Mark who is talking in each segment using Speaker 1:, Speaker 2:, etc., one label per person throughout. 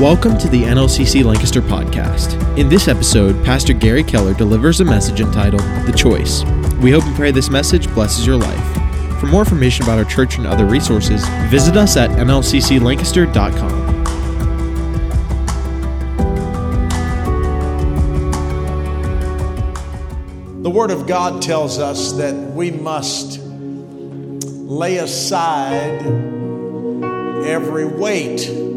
Speaker 1: Welcome to the NLCC Lancaster podcast. In this episode, Pastor Gary Keller delivers a message entitled The Choice. We hope and pray this message blesses your life. For more information about our church and other resources, visit us at nlcclancaster.com.
Speaker 2: The Word of God tells us that we must lay aside every weight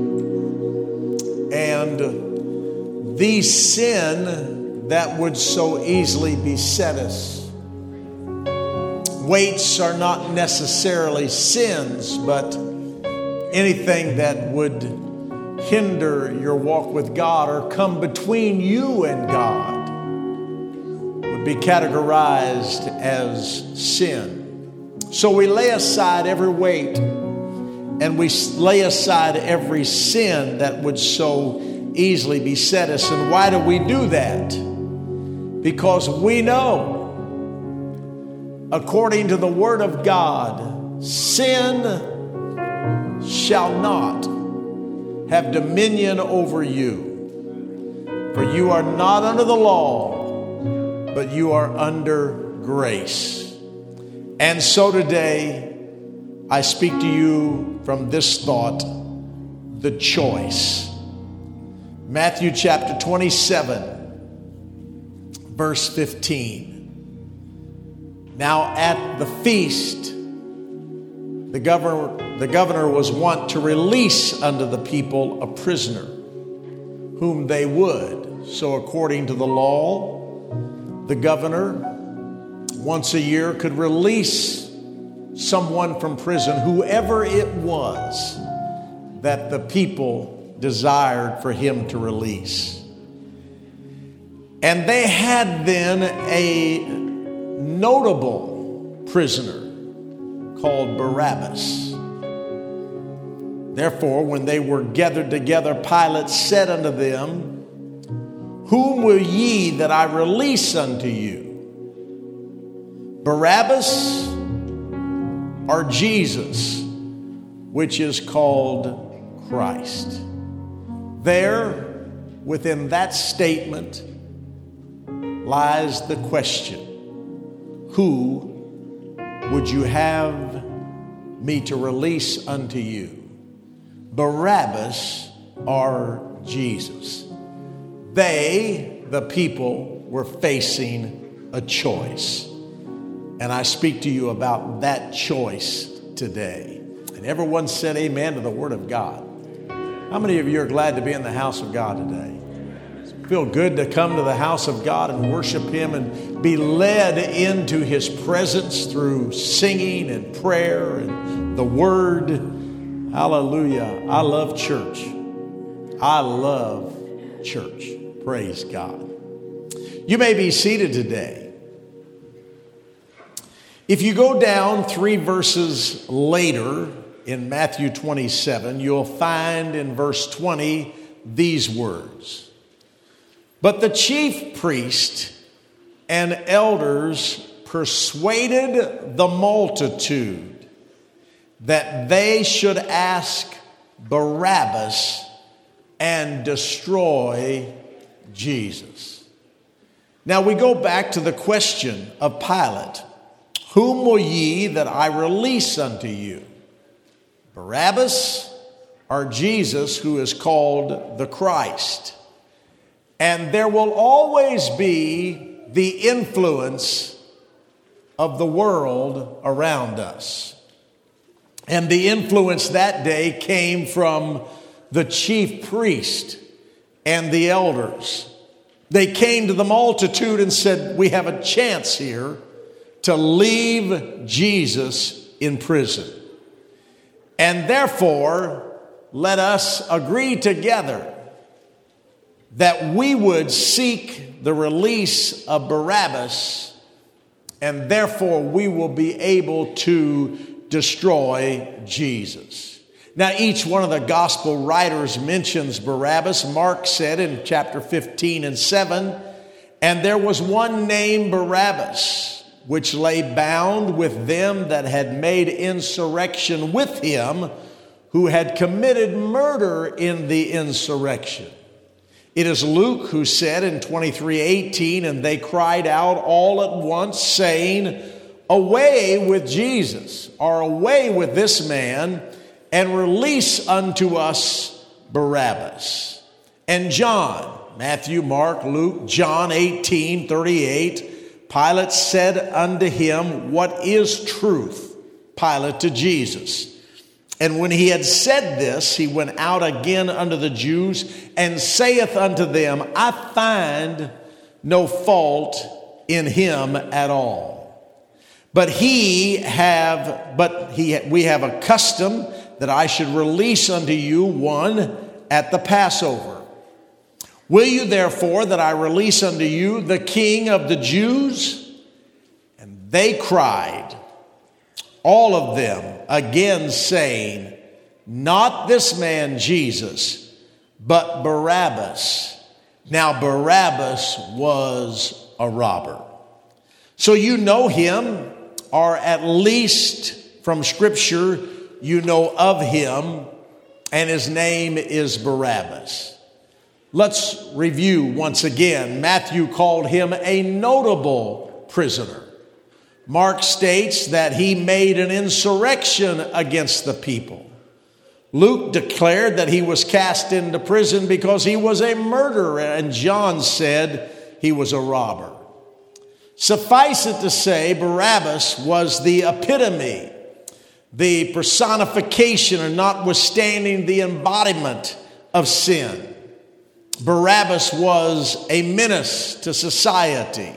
Speaker 2: and the sin that would so easily beset us. Weights are not necessarily sins, but anything that would hinder your walk with God or come between you and God would be categorized as sin. So we lay aside every weight and we lay aside every sin that would so easily beset us. And why do we do that? Because we know, according to the Word of God, sin shall not have dominion over you. For you are not under the law, but you are under grace. And so today, I speak to you from this thought the choice. Matthew chapter 27, verse 15. Now at the feast, the governor, the governor was wont to release unto the people a prisoner whom they would. So, according to the law, the governor once a year could release someone from prison, whoever it was that the people desired for him to release. And they had then a notable prisoner called Barabbas. Therefore, when they were gathered together, Pilate said unto them, Whom will ye that I release unto you? Barabbas or Jesus, which is called Christ. There, within that statement, lies the question Who would you have me to release unto you? Barabbas or Jesus? They, the people, were facing a choice. And I speak to you about that choice today. And everyone said amen to the Word of God. How many of you are glad to be in the house of God today? Feel good to come to the house of God and worship Him and be led into His presence through singing and prayer and the Word. Hallelujah. I love church. I love church. Praise God. You may be seated today. If you go down three verses later in Matthew 27, you'll find in verse 20 these words But the chief priest and elders persuaded the multitude that they should ask Barabbas and destroy Jesus. Now we go back to the question of Pilate. Whom will ye that I release unto you? Barabbas or Jesus, who is called the Christ? And there will always be the influence of the world around us. And the influence that day came from the chief priest and the elders. They came to the multitude and said, We have a chance here to leave Jesus in prison. And therefore, let us agree together that we would seek the release of Barabbas, and therefore we will be able to destroy Jesus. Now, each one of the gospel writers mentions Barabbas. Mark said in chapter 15 and 7, and there was one named Barabbas which lay bound with them that had made insurrection with him, who had committed murder in the insurrection. It is Luke who said in 23:18 and they cried out all at once saying away with Jesus or away with this man and release unto us Barabbas. And John, Matthew, Mark, Luke, John 18, 38, Pilate said unto him, What is truth? Pilate to Jesus. And when he had said this, he went out again unto the Jews and saith unto them, I find no fault in him at all. But he have, but he, we have a custom that I should release unto you one at the Passover. Will you therefore that I release unto you the king of the Jews? And they cried, all of them again saying, Not this man Jesus, but Barabbas. Now, Barabbas was a robber. So you know him, or at least from Scripture, you know of him, and his name is Barabbas. Let's review once again. Matthew called him a notable prisoner. Mark states that he made an insurrection against the people. Luke declared that he was cast into prison because he was a murderer, and John said he was a robber. Suffice it to say, Barabbas was the epitome, the personification, and notwithstanding the embodiment of sin. Barabbas was a menace to society.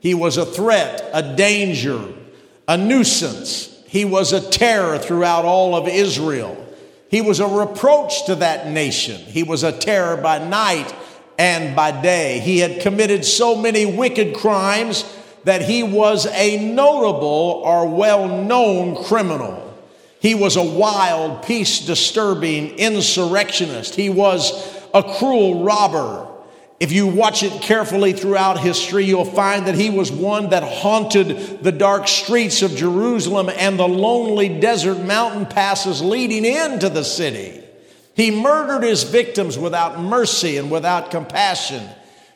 Speaker 2: He was a threat, a danger, a nuisance. He was a terror throughout all of Israel. He was a reproach to that nation. He was a terror by night and by day. He had committed so many wicked crimes that he was a notable or well known criminal. He was a wild, peace disturbing insurrectionist. He was a cruel robber. If you watch it carefully throughout history, you'll find that he was one that haunted the dark streets of Jerusalem and the lonely desert mountain passes leading into the city. He murdered his victims without mercy and without compassion.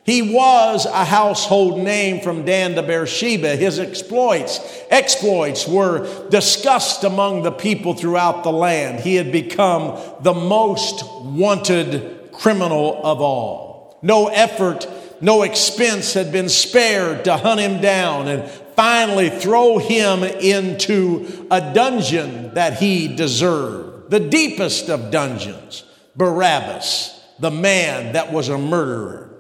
Speaker 2: He was a household name from Dan to Beersheba. His exploits, exploits were discussed among the people throughout the land. He had become the most wanted criminal of all. No effort, no expense had been spared to hunt him down and finally throw him into a dungeon that he deserved, the deepest of dungeons, Barabbas, the man that was a murderer.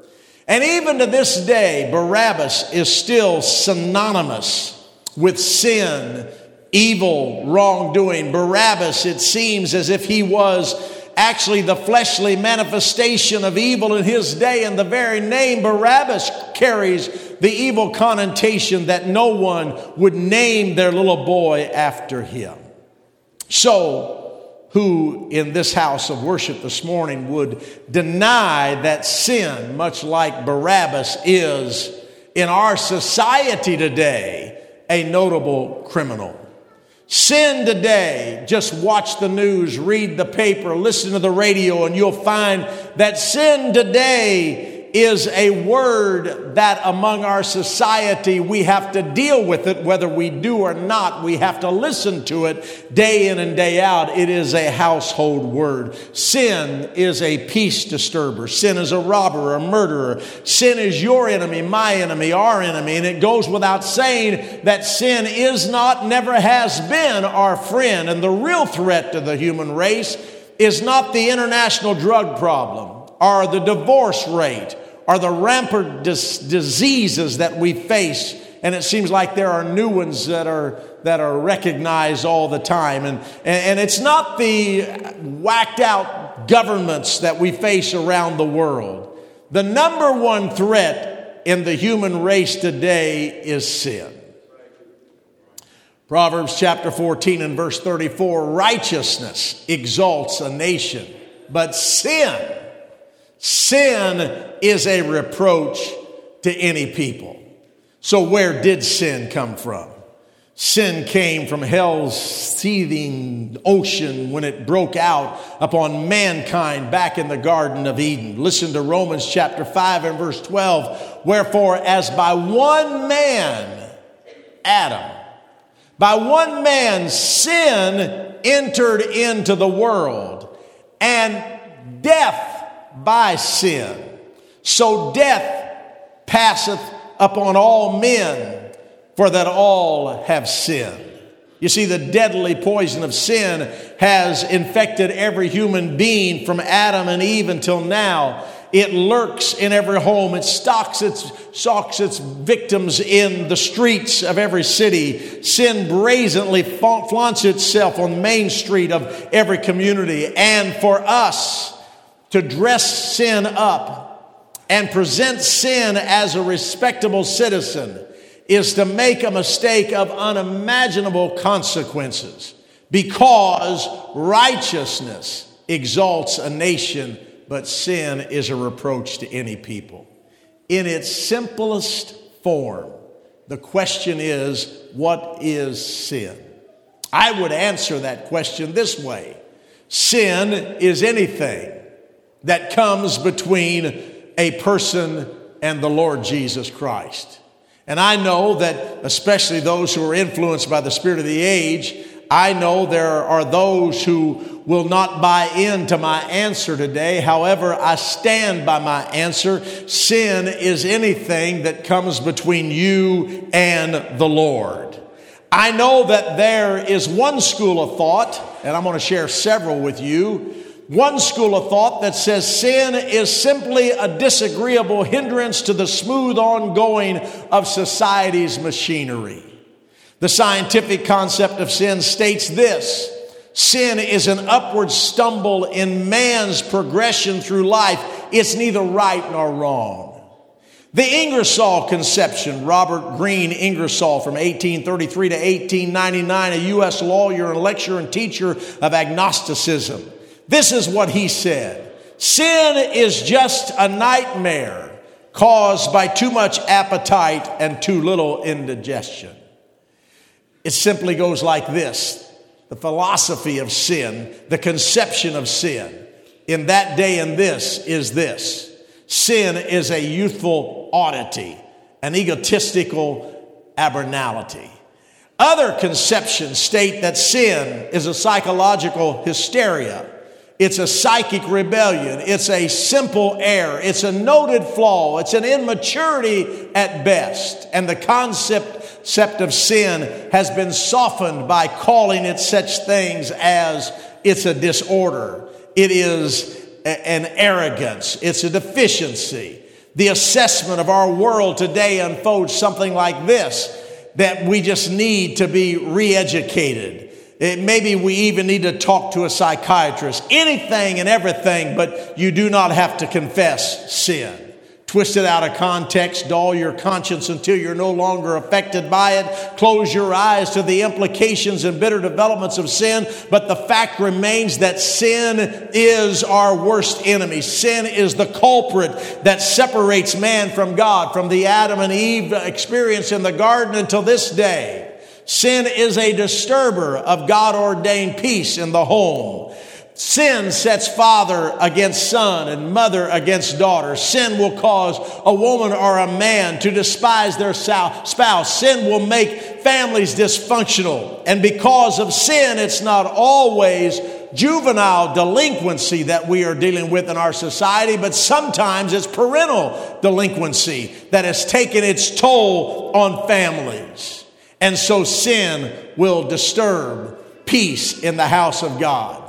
Speaker 2: And even to this day, Barabbas is still synonymous with sin, evil, wrongdoing. Barabbas, it seems as if he was actually the fleshly manifestation of evil in his day, and the very name Barabbas carries the evil connotation that no one would name their little boy after him. So, who in this house of worship this morning would deny that sin, much like Barabbas is in our society today, a notable criminal? Sin today, just watch the news, read the paper, listen to the radio, and you'll find that sin today is a word that among our society we have to deal with it, whether we do or not. We have to listen to it day in and day out. It is a household word. Sin is a peace disturber. Sin is a robber, a murderer. Sin is your enemy, my enemy, our enemy. And it goes without saying that sin is not, never has been our friend. And the real threat to the human race is not the international drug problem or the divorce rate are the rampant dis- diseases that we face. And it seems like there are new ones that are, that are recognized all the time. And, and, it's not the whacked out governments that we face around the world. The number one threat in the human race today is sin. Proverbs chapter 14 and verse 34 righteousness exalts a nation, but sin Sin is a reproach to any people. So, where did sin come from? Sin came from hell's seething ocean when it broke out upon mankind back in the Garden of Eden. Listen to Romans chapter 5 and verse 12. Wherefore, as by one man, Adam, by one man sin entered into the world, and death by sin. So death passeth upon all men for that all have sinned. You see, the deadly poison of sin has infected every human being from Adam and Eve until now. It lurks in every home. It stalks its, stalks its victims in the streets of every city. Sin brazenly flaunts itself on the Main Street of every community. And for us to dress sin up and present sin as a respectable citizen, is to make a mistake of unimaginable consequences because righteousness exalts a nation, but sin is a reproach to any people. In its simplest form, the question is what is sin? I would answer that question this way Sin is anything that comes between a person and the Lord Jesus Christ. And I know that, especially those who are influenced by the spirit of the age, I know there are those who will not buy into my answer today. However, I stand by my answer. Sin is anything that comes between you and the Lord. I know that there is one school of thought, and I'm going to share several with you one school of thought that says sin is simply a disagreeable hindrance to the smooth ongoing of society's machinery. The scientific concept of sin states this sin is an upward stumble in man's progression through life. It's neither right nor wrong. The Ingersoll conception, Robert Green Ingersoll from 1833 to 1899, a U.S. lawyer and lecturer and teacher of agnosticism. This is what he said Sin is just a nightmare caused by too much appetite and too little indigestion. It simply goes like this the philosophy of sin, the conception of sin in that day and this is this sin is a youthful oddity, an egotistical abnormality. Other conceptions state that sin is a psychological hysteria it's a psychic rebellion. It's a simple error. It's a noted flaw. It's an immaturity at best. And the concept of sin has been softened by calling it such things as it's a disorder. It is an arrogance. It's a deficiency. The assessment of our world today unfolds something like this that we just need to be re educated it, maybe we even need to talk to a psychiatrist. Anything and everything, but you do not have to confess sin. Twist it out of context, dull your conscience until you're no longer affected by it. Close your eyes to the implications and bitter developments of sin. But the fact remains that sin is our worst enemy. Sin is the culprit that separates man from God, from the Adam and Eve experience in the garden until this day. Sin is a disturber of God ordained peace in the home. Sin sets father against son and mother against daughter. Sin will cause a woman or a man to despise their spouse. Sin will make families dysfunctional. And because of sin, it's not always juvenile delinquency that we are dealing with in our society, but sometimes it's parental delinquency that has taken its toll on families. And so sin will disturb peace in the house of God.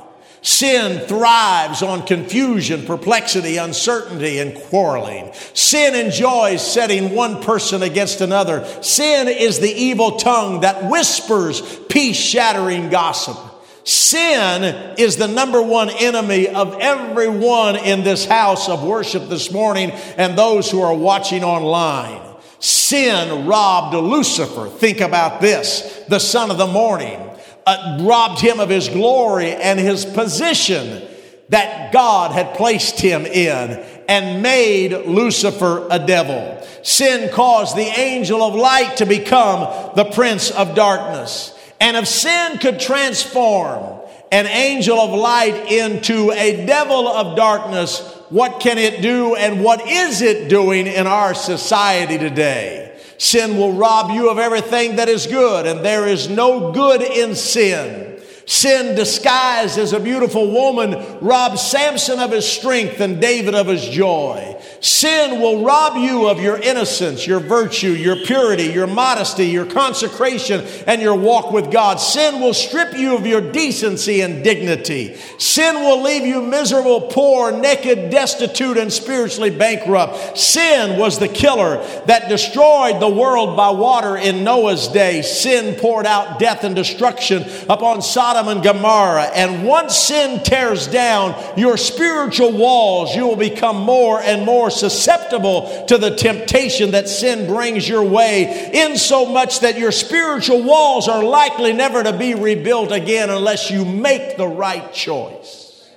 Speaker 2: Sin thrives on confusion, perplexity, uncertainty, and quarreling. Sin enjoys setting one person against another. Sin is the evil tongue that whispers peace shattering gossip. Sin is the number one enemy of everyone in this house of worship this morning and those who are watching online. Sin robbed Lucifer. Think about this the son of the morning, uh, robbed him of his glory and his position that God had placed him in. and made Lucifer a devil. Sin caused the angel of light to become the prince of darkness. And if sin could transform an angel of light into a devil of darkness, what can it do and what is it doing in our society today? Sin will rob you of everything that is good, and there is no good in sin. Sin disguised as a beautiful woman robbed Samson of his strength and David of his joy. Sin will rob you of your innocence, your virtue, your purity, your modesty, your consecration, and your walk with God. Sin will strip you of your decency and dignity. Sin will leave you miserable, poor, naked, destitute, and spiritually bankrupt. Sin was the killer that destroyed the world by water in Noah's day. Sin poured out death and destruction upon Sodom and Gomorrah. And once sin tears down your spiritual walls, you will become more and more susceptible to the temptation that sin brings your way, in so much that your spiritual walls are likely never to be rebuilt again unless you make the right choice.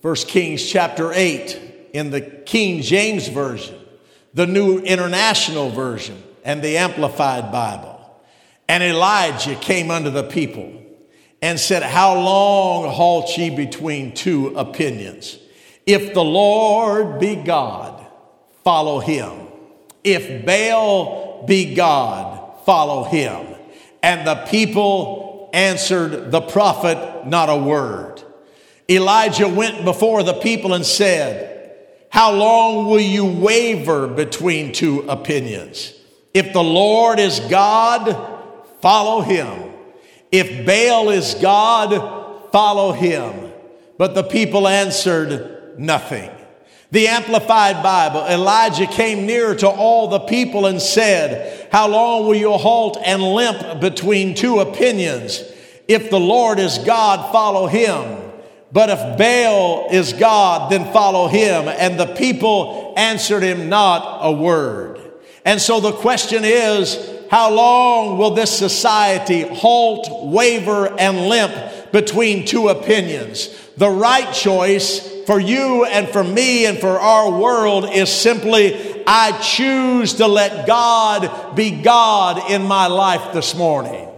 Speaker 2: 1 Kings chapter 8 in the King James Version, the New International Version, and the Amplified Bible. And Elijah came unto the people and said, How long halt ye between two opinions? If the Lord be God, follow him. If Baal be God, follow him. And the people answered the prophet not a word. Elijah went before the people and said, How long will you waver between two opinions? If the Lord is God, follow him. If Baal is God, follow him. But the people answered nothing. The Amplified Bible, Elijah came near to all the people and said, How long will you halt and limp between two opinions? If the Lord is God, follow him. But if Baal is God, then follow him. And the people answered him not a word. And so the question is, how long will this society halt, waver, and limp between two opinions? The right choice for you and for me and for our world is simply I choose to let God be God in my life this morning.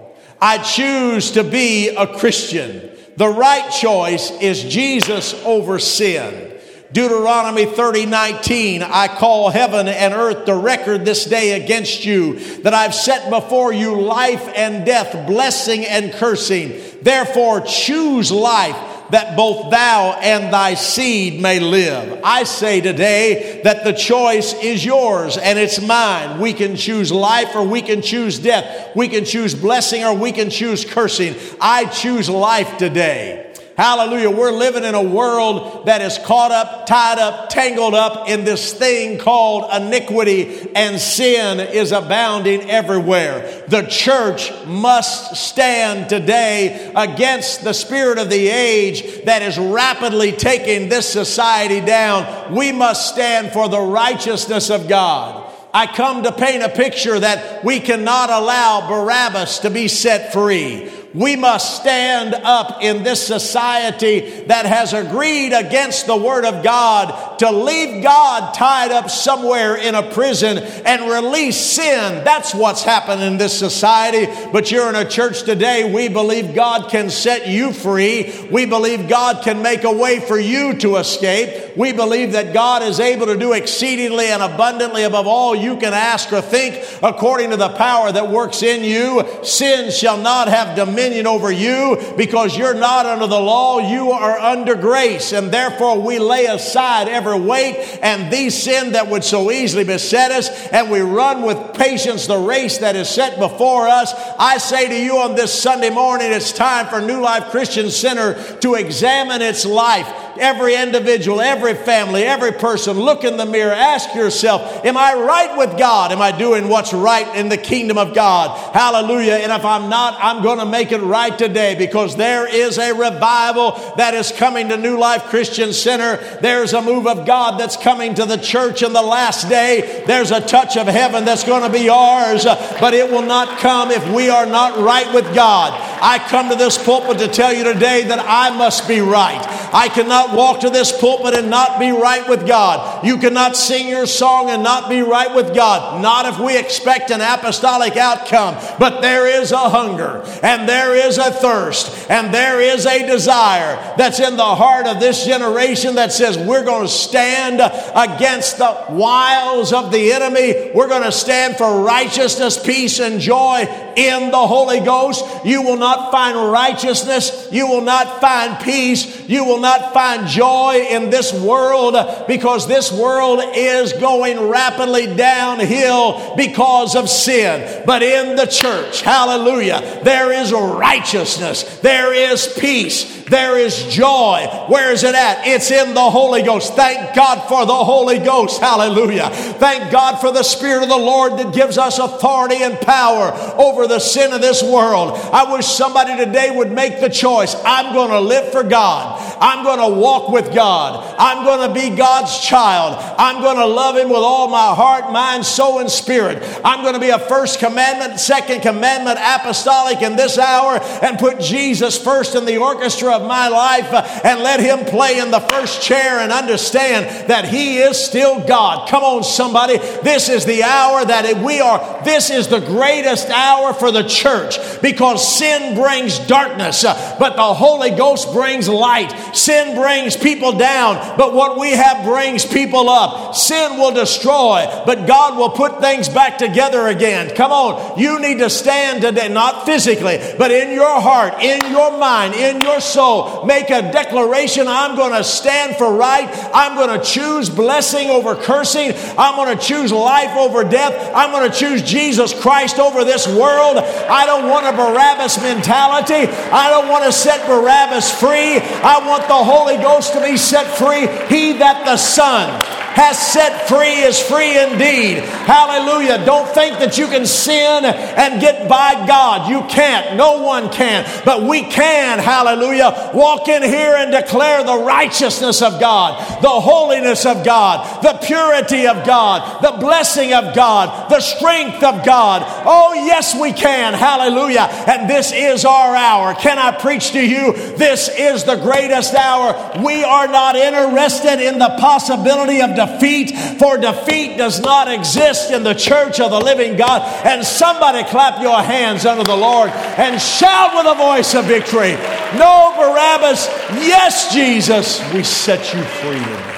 Speaker 2: I choose to be a Christian. The right choice is Jesus over sin. Deuteronomy 30, 19, I call heaven and earth to record this day against you, that I've set before you life and death, blessing and cursing. Therefore, choose life that both thou and thy seed may live. I say today that the choice is yours and it's mine. We can choose life or we can choose death. We can choose blessing or we can choose cursing. I choose life today. Hallelujah. We're living in a world that is caught up, tied up, tangled up in this thing called iniquity, and sin is abounding everywhere. The church must stand today against the spirit of the age that is rapidly taking this society down. We must stand for the righteousness of God. I come to paint a picture that we cannot allow Barabbas to be set free we must stand up in this society that has agreed against the Word of God to leave God tied up somewhere in a prison and release sin. That's what's happened in this society. But you're in a church today, we believe God can set you free. We believe God can make a way for you to escape. We believe that God is able to do exceedingly and abundantly above all you can ask or think according to the power that works in you. Sin shall not have dominion over you because you're not under the law, you are under grace. And therefore, we lay aside every weight and these sin that would so easily beset us, and we run with patience the race that is set before us. I say to you on this Sunday morning, it's time for New Life Christian Center to examine its life every individual, every family, every person, look in the mirror, ask yourself, Am I right with God? Am I doing what's right in the kingdom of God? Hallelujah. And if I'm not, I'm going to make it right today because there is a revival that is coming to New Life Christian Center. There's a move of God that's coming to the church in the last day. There's a touch of heaven that's going to be ours, but it will not come if we are not right with God. I come to this pulpit to tell you today that I must be right. I cannot walk to this pulpit and not be right with God. You cannot sing your song and not be right with God. Not if we expect an apostolic outcome. But there is a hunger and there is a thirst and there is a desire that's in the heart of this generation that says we're going to stand against the wiles of the enemy. We're going to stand for righteousness, peace, and joy in the Holy Ghost. You will not find righteousness. You will not find peace. You will not find joy in this world because this world is going rapidly downhill because of sin. But in the church, hallelujah, there is righteousness, there is peace, there is joy. Where is it at? It's in the Holy Ghost. Thank God for the Holy Ghost. Hallelujah. Thank God for the Spirit of the Lord that gives us authority and power over the sin of this world. I wish somebody today would make the choice. I'm going to live for God. I'm going to walk with God. I'm going to be God's child. I'm going to love Him with all my heart, mind, soul, and spirit. I'm going to be a first commandment, second commandment apostolic in this hour and put Jesus first in the orchestra of my life uh, and let Him play in the first chair and understand that He is still God. Come on, somebody. This is the hour that we are, this is the greatest hour for the church because sin brings darkness, uh, but the Holy Ghost brings light. Sin brings people down, but what we have brings people up. Sin will destroy, but God will put things back together again. Come on. You need to stand today, not physically, but in your heart, in your mind, in your soul make a declaration I'm going to stand for right. I'm going to choose blessing over cursing. I'm going to choose life over death. I'm going to choose Jesus Christ over this world. I don't want a Barabbas mentality. I don't want to set Barabbas free. I want the Holy Ghost to be set free. He that the Son has set free is free indeed. Hallelujah. Don't think that you can sin and get by God. You can't. No one can. But we can, hallelujah, walk in here and declare the righteousness of God, the holiness of God, the purity of God, the blessing of God, the strength of God. Oh, yes, we can. Hallelujah. And this is our hour. Can I preach to you? This is the greatest hour. We are not interested in the possibility of defeat, for defeat does not exist in the church of the living God. And somebody clap your hands unto the Lord and shout with a voice of victory. No, Barabbas. Yes, Jesus, we set you free.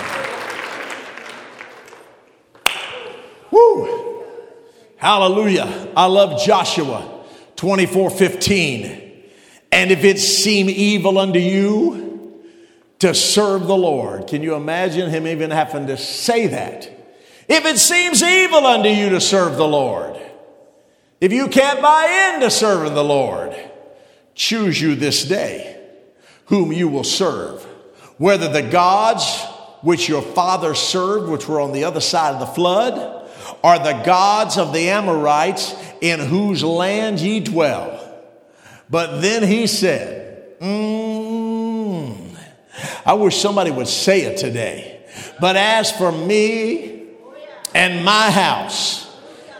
Speaker 2: Woo! Hallelujah. I love Joshua 24 15. And if it seem evil unto you, to serve the Lord. Can you imagine him even having to say that? If it seems evil unto you to serve the Lord, if you can't buy into serving the Lord, choose you this day whom you will serve, whether the gods which your fathers served, which were on the other side of the flood, or the gods of the Amorites in whose land ye dwell. But then he said, mm, I wish somebody would say it today. But as for me and my house,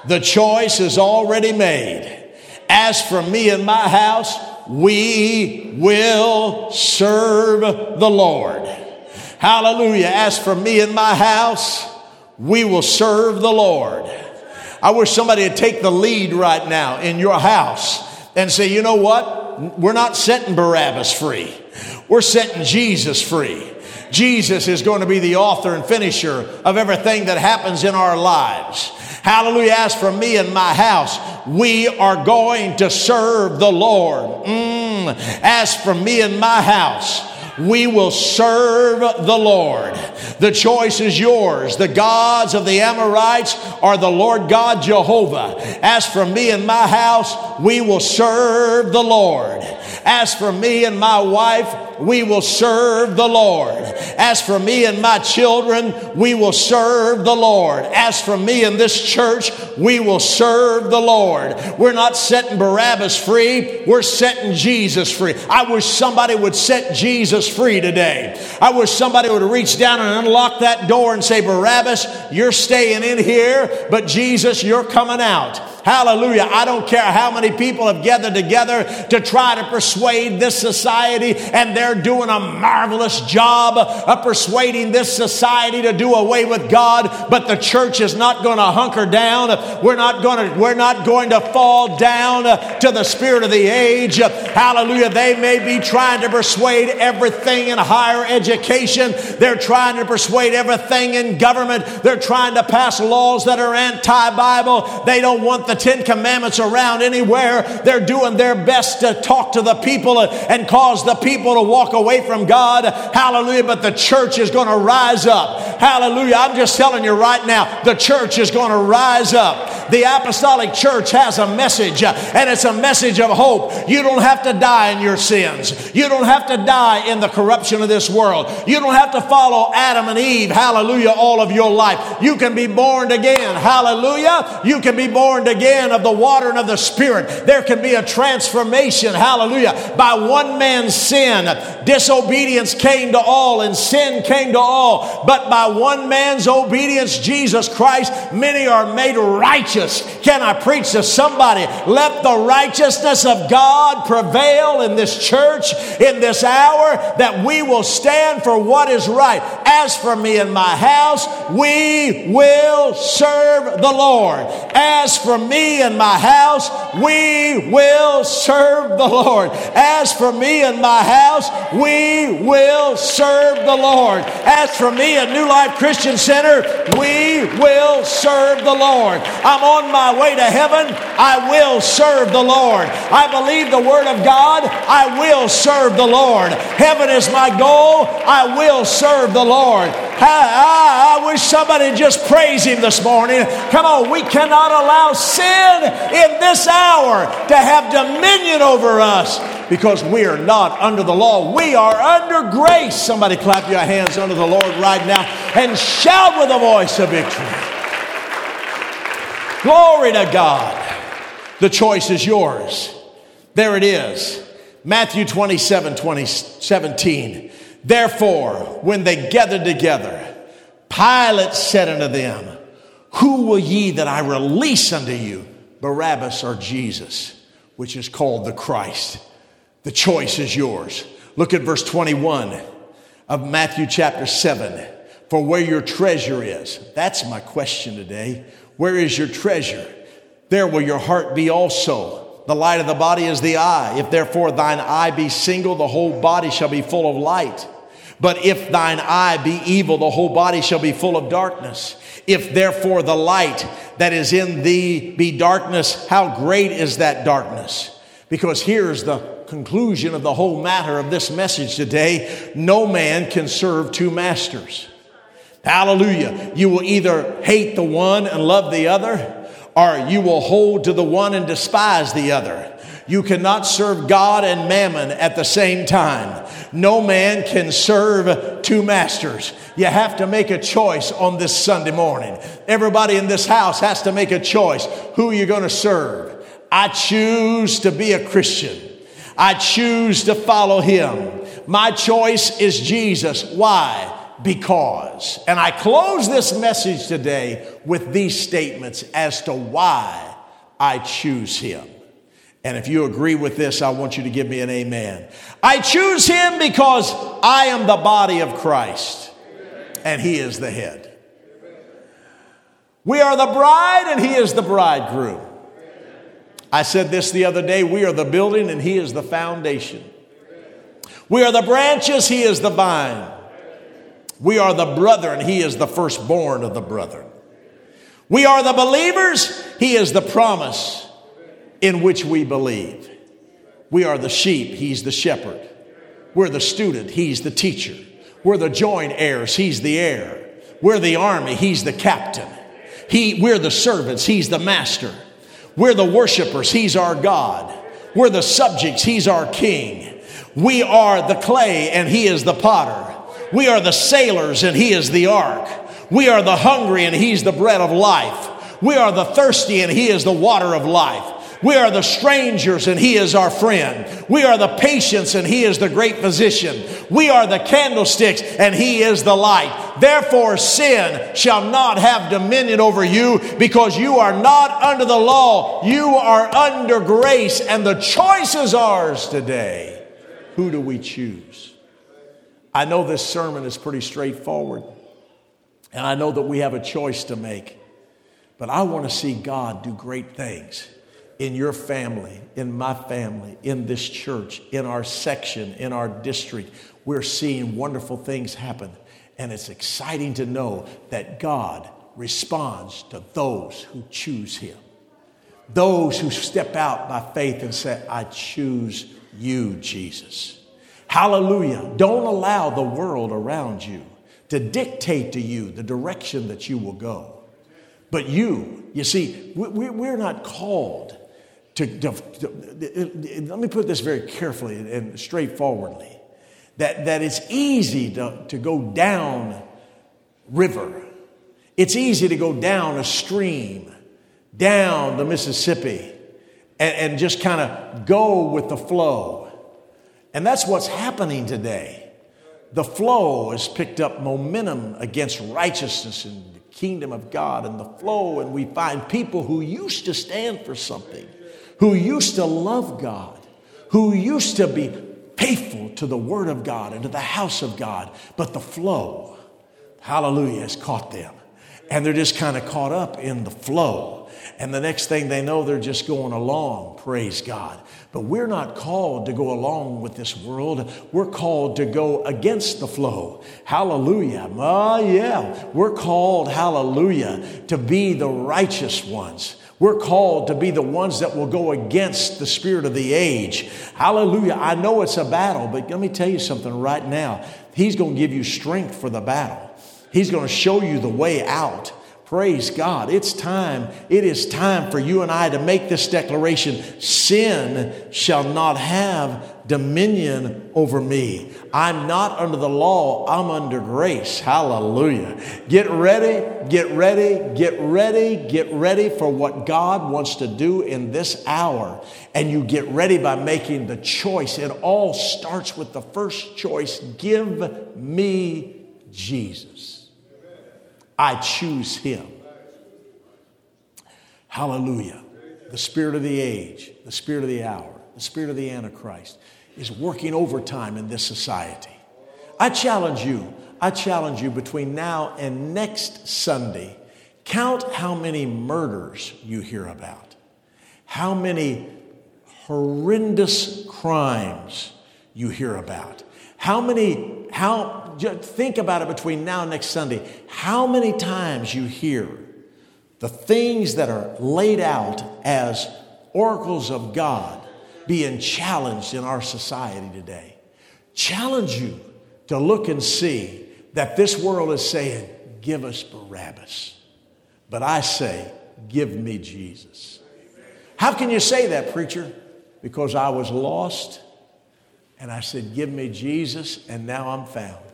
Speaker 2: the choice is already made. As for me and my house, we will serve the Lord. Hallelujah. As for me and my house, we will serve the Lord. I wish somebody would take the lead right now in your house and say, you know what? We're not setting Barabbas free. We're setting Jesus free. Jesus is going to be the author and finisher of everything that happens in our lives. Hallelujah. As for me and my house, we are going to serve the Lord. Mm. As for me and my house, we will serve the Lord. The choice is yours. The gods of the Amorites are the Lord God Jehovah. As for me and my house, we will serve the Lord. As for me and my wife, we will serve the Lord. As for me and my children, we will serve the Lord. As for me and this church, we will serve the Lord. We're not setting Barabbas free, we're setting Jesus free. I wish somebody would set Jesus free today. I wish somebody would reach down and unlock that door and say, Barabbas, you're staying in here, but Jesus, you're coming out. Hallelujah. I don't care how many people have gathered together to try to persuade this society, and they're doing a marvelous job of persuading this society to do away with God, but the church is not going to hunker down. We're not going to, we're not going to fall down to the spirit of the age. Hallelujah. They may be trying to persuade everything in higher education. They're trying to persuade everything in government. They're trying to pass laws that are anti Bible. They don't want the Ten Commandments around anywhere. They're doing their best to talk to the people and cause the people to walk away from God. Hallelujah. But the church is going to rise up. Hallelujah. I'm just telling you right now, the church is going to rise up. The apostolic church has a message, and it's a message of hope. You don't have to die in your sins. You don't have to die in the corruption of this world. You don't have to follow Adam and Eve, hallelujah, all of your life. You can be born again, hallelujah. You can be born again of the water and of the Spirit. There can be a transformation, hallelujah. By one man's sin, disobedience came to all, and sin came to all. But by one man's obedience, Jesus Christ, many are made righteous. Can I preach to somebody? Let the righteousness of God prevail in this church in this hour that we will stand for what is right. As for me and my house, we will serve the Lord. As for me and my house, we will serve the Lord. As for me and my house, we will serve the Lord. As for me and New Life Christian Center, we will serve the Lord. I'm on my way to heaven. I will serve the Lord. I believe the Word of God. I will serve the Lord. Heaven is my goal. I will serve the Lord. I, I, I wish somebody just praise Him this morning. Come on, we cannot allow sin in this hour to have dominion over us because we are not under the law. We are under grace. Somebody clap your hands under the Lord right now and shout with a voice of victory. Glory to God. The choice is yours. There it is. Matthew 27 20, 17. Therefore, when they gathered together, Pilate said unto them, Who will ye that I release unto you, Barabbas or Jesus, which is called the Christ? The choice is yours. Look at verse 21 of Matthew chapter 7. For where your treasure is, that's my question today. Where is your treasure? There will your heart be also. The light of the body is the eye. If therefore thine eye be single, the whole body shall be full of light. But if thine eye be evil, the whole body shall be full of darkness. If therefore the light that is in thee be darkness, how great is that darkness? Because here's the conclusion of the whole matter of this message today no man can serve two masters. Hallelujah. You will either hate the one and love the other, or you will hold to the one and despise the other. You cannot serve God and mammon at the same time. No man can serve two masters. You have to make a choice on this Sunday morning. Everybody in this house has to make a choice. Who are you going to serve? I choose to be a Christian. I choose to follow him. My choice is Jesus. Why? Because. And I close this message today with these statements as to why I choose him. And if you agree with this, I want you to give me an amen. I choose him because I am the body of Christ and he is the head. We are the bride and he is the bridegroom. I said this the other day we are the building and he is the foundation. We are the branches, he is the vine. We are the brethren, he is the firstborn of the brethren. We are the believers, he is the promise in which we believe. We are the sheep, he's the shepherd. We're the student, he's the teacher. We're the joint heirs, he's the heir. We're the army, he's the captain. He, we're the servants, he's the master. We're the worshipers, he's our God. We're the subjects, he's our king. We are the clay and he is the potter. We are the sailors and he is the ark. We are the hungry and he's the bread of life. We are the thirsty and he is the water of life. We are the strangers and He is our friend. We are the patients and He is the great physician. We are the candlesticks and He is the light. Therefore, sin shall not have dominion over you because you are not under the law. You are under grace and the choice is ours today. Who do we choose? I know this sermon is pretty straightforward. And I know that we have a choice to make. But I want to see God do great things in your family, in my family, in this church, in our section, in our district. We're seeing wonderful things happen. And it's exciting to know that God responds to those who choose Him. Those who step out by faith and say, I choose you, Jesus. Hallelujah. Don't allow the world around you to dictate to you the direction that you will go. But you, you see, we're not called to, to, to, let me put this very carefully and straightforwardly that, that it's easy to, to go down river it's easy to go down a stream down the mississippi and, and just kind of go with the flow and that's what's happening today the flow has picked up momentum against righteousness and the kingdom of God and the flow, and we find people who used to stand for something, who used to love God, who used to be faithful to the Word of God and to the house of God, but the flow, hallelujah, has caught them. And they're just kind of caught up in the flow. And the next thing they know, they're just going along, praise God. But we're not called to go along with this world. We're called to go against the flow. Hallelujah. Ah, yeah. We're called, hallelujah, to be the righteous ones. We're called to be the ones that will go against the spirit of the age. Hallelujah. I know it's a battle, but let me tell you something right now. He's going to give you strength for the battle. He's going to show you the way out. Praise God. It's time. It is time for you and I to make this declaration sin shall not have dominion over me. I'm not under the law, I'm under grace. Hallelujah. Get ready, get ready, get ready, get ready for what God wants to do in this hour. And you get ready by making the choice. It all starts with the first choice give me Jesus. I choose him. Hallelujah. The spirit of the age, the spirit of the hour, the spirit of the Antichrist is working overtime in this society. I challenge you, I challenge you between now and next Sunday, count how many murders you hear about, how many horrendous crimes you hear about, how many, how, think about it between now and next Sunday. How many times you hear the things that are laid out as oracles of God being challenged in our society today. Challenge you to look and see that this world is saying, Give us Barabbas. But I say, Give me Jesus. How can you say that, preacher? Because I was lost and I said, Give me Jesus, and now I'm found.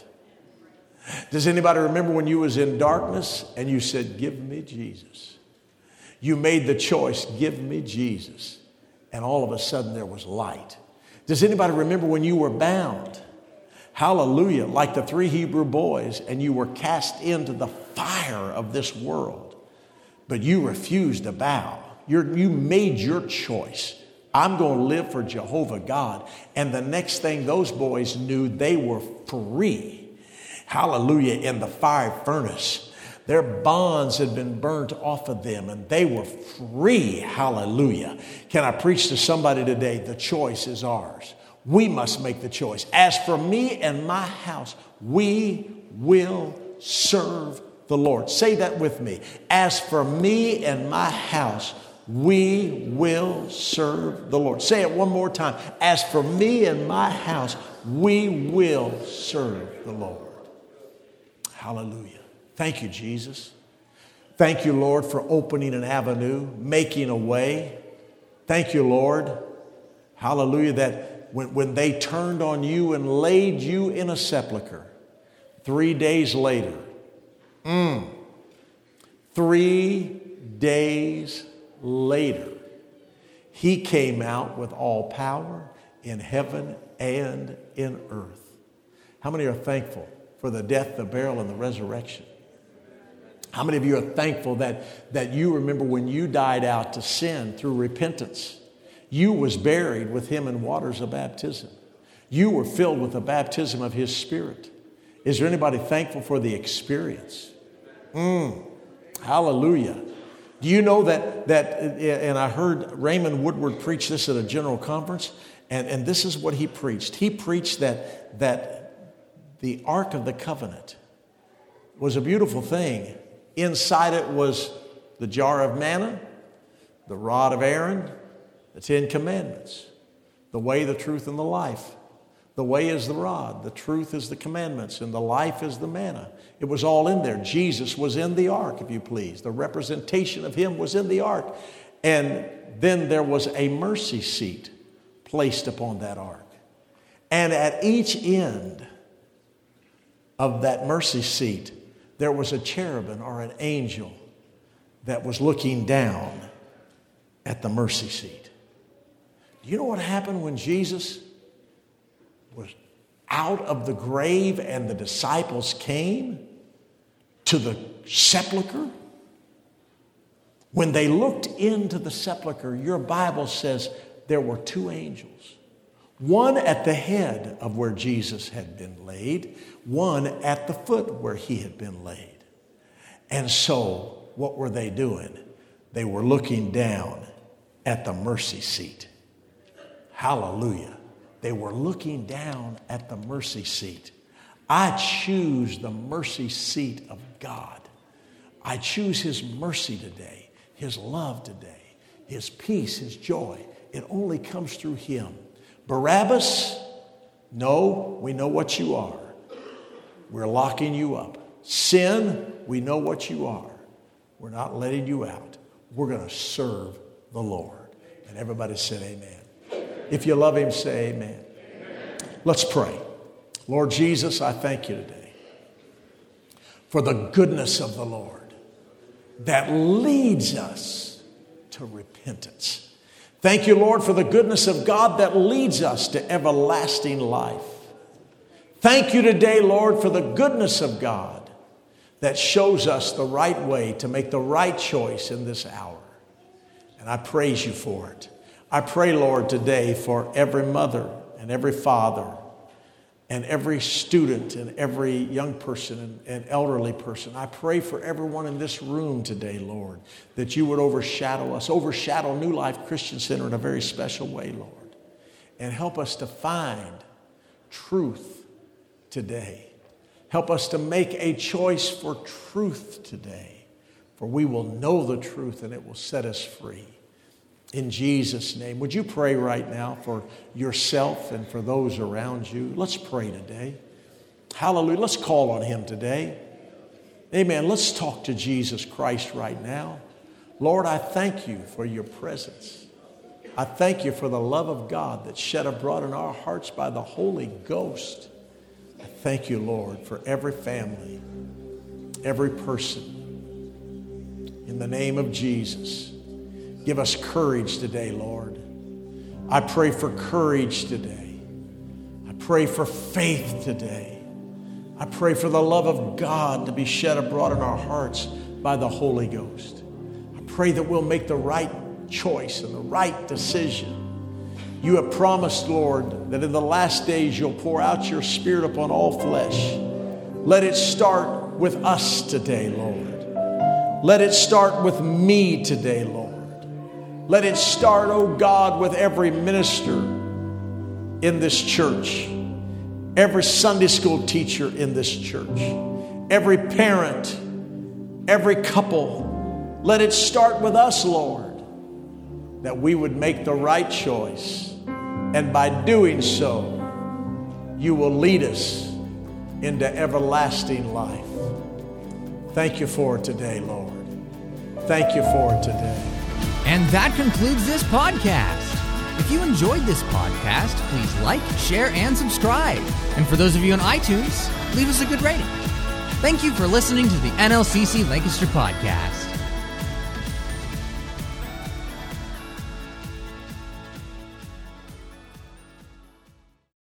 Speaker 2: Does anybody remember when you was in darkness and you said, Give me Jesus? You made the choice, Give me Jesus. And all of a sudden there was light. Does anybody remember when you were bound? Hallelujah, like the three Hebrew boys, and you were cast into the fire of this world. But you refused to bow. You're, you made your choice. I'm going to live for Jehovah God. And the next thing those boys knew, they were free. Hallelujah. In the fire furnace. Their bonds had been burnt off of them and they were free. Hallelujah. Can I preach to somebody today? The choice is ours. We must make the choice. As for me and my house, we will serve the Lord. Say that with me. As for me and my house, we will serve the Lord. Say it one more time. As for me and my house, we will serve the Lord. Hallelujah. Thank you, Jesus. Thank you, Lord, for opening an avenue, making a way. Thank you, Lord. Hallelujah, that when, when they turned on you and laid you in a sepulchre, three days later, mm, three days later, He came out with all power in heaven and in earth. How many are thankful for the death, the burial, and the resurrection? How many of you are thankful that, that you remember when you died out to sin through repentance? You was buried with him in waters of baptism. You were filled with the baptism of his spirit. Is there anybody thankful for the experience? Mm, hallelujah. Do you know that, that, and I heard Raymond Woodward preach this at a general conference, and, and this is what he preached. He preached that, that the Ark of the Covenant was a beautiful thing. Inside it was the jar of manna, the rod of Aaron, the Ten Commandments, the way, the truth, and the life. The way is the rod, the truth is the commandments, and the life is the manna. It was all in there. Jesus was in the ark, if you please. The representation of him was in the ark. And then there was a mercy seat placed upon that ark. And at each end of that mercy seat, there was a cherubim or an angel that was looking down at the mercy seat. Do you know what happened when Jesus was out of the grave and the disciples came to the sepulchre? When they looked into the sepulchre, your Bible says there were two angels. One at the head of where Jesus had been laid, one at the foot where he had been laid. And so, what were they doing? They were looking down at the mercy seat. Hallelujah. They were looking down at the mercy seat. I choose the mercy seat of God. I choose His mercy today, His love today, His peace, His joy. It only comes through Him. Barabbas, no, we know what you are. We're locking you up. Sin, we know what you are. We're not letting you out. We're going to serve the Lord. And everybody said, Amen. If you love Him, say Amen. Let's pray. Lord Jesus, I thank you today for the goodness of the Lord that leads us to repentance. Thank you, Lord, for the goodness of God that leads us to everlasting life. Thank you today, Lord, for the goodness of God that shows us the right way to make the right choice in this hour. And I praise you for it. I pray, Lord, today for every mother and every father and every student and every young person and, and, elderly person. I pray for everyone in this room today, Lord, that you would overshadow us, overshadow New Life Christian Center in a very special way, Lord, and help us to find truth today. Help us to make a choice for truth today, for we will know the truth and it will set us free in Jesus' name. Would you pray right now for yourself and for those around you? Let's pray today. Hallelujah. Let's call on Him today. Amen. Let's talk to Jesus Christ right now. Lord, I thank you for your presence. I thank you for the love of God that's shed abroad in our hearts by the Holy Ghost. I thank you, Lord, for every family, every person. In the name of Jesus. Give us courage today, Lord. I pray for courage today. I pray for faith today. I pray for the love of God to be shed abroad in our hearts by the Holy Ghost. I pray that we'll make the right choice and the right decision. You have promised, Lord, that in the last days you'll pour out your Spirit upon all flesh. Let it start with us today, Lord. Let it start with me today, Lord. Let it start, oh God, with every minister in this church, every Sunday school teacher in this church, every parent, every couple. Let it start with us, Lord, that we would make the right choice. And by doing so, you will lead us into everlasting life. Thank you for today, Lord. Thank you for today.
Speaker 3: And that concludes this podcast. If you enjoyed this podcast, please like, share, and subscribe. And for those of you on iTunes, leave us a good rating. Thank you for listening to the NLCC Lancaster podcast.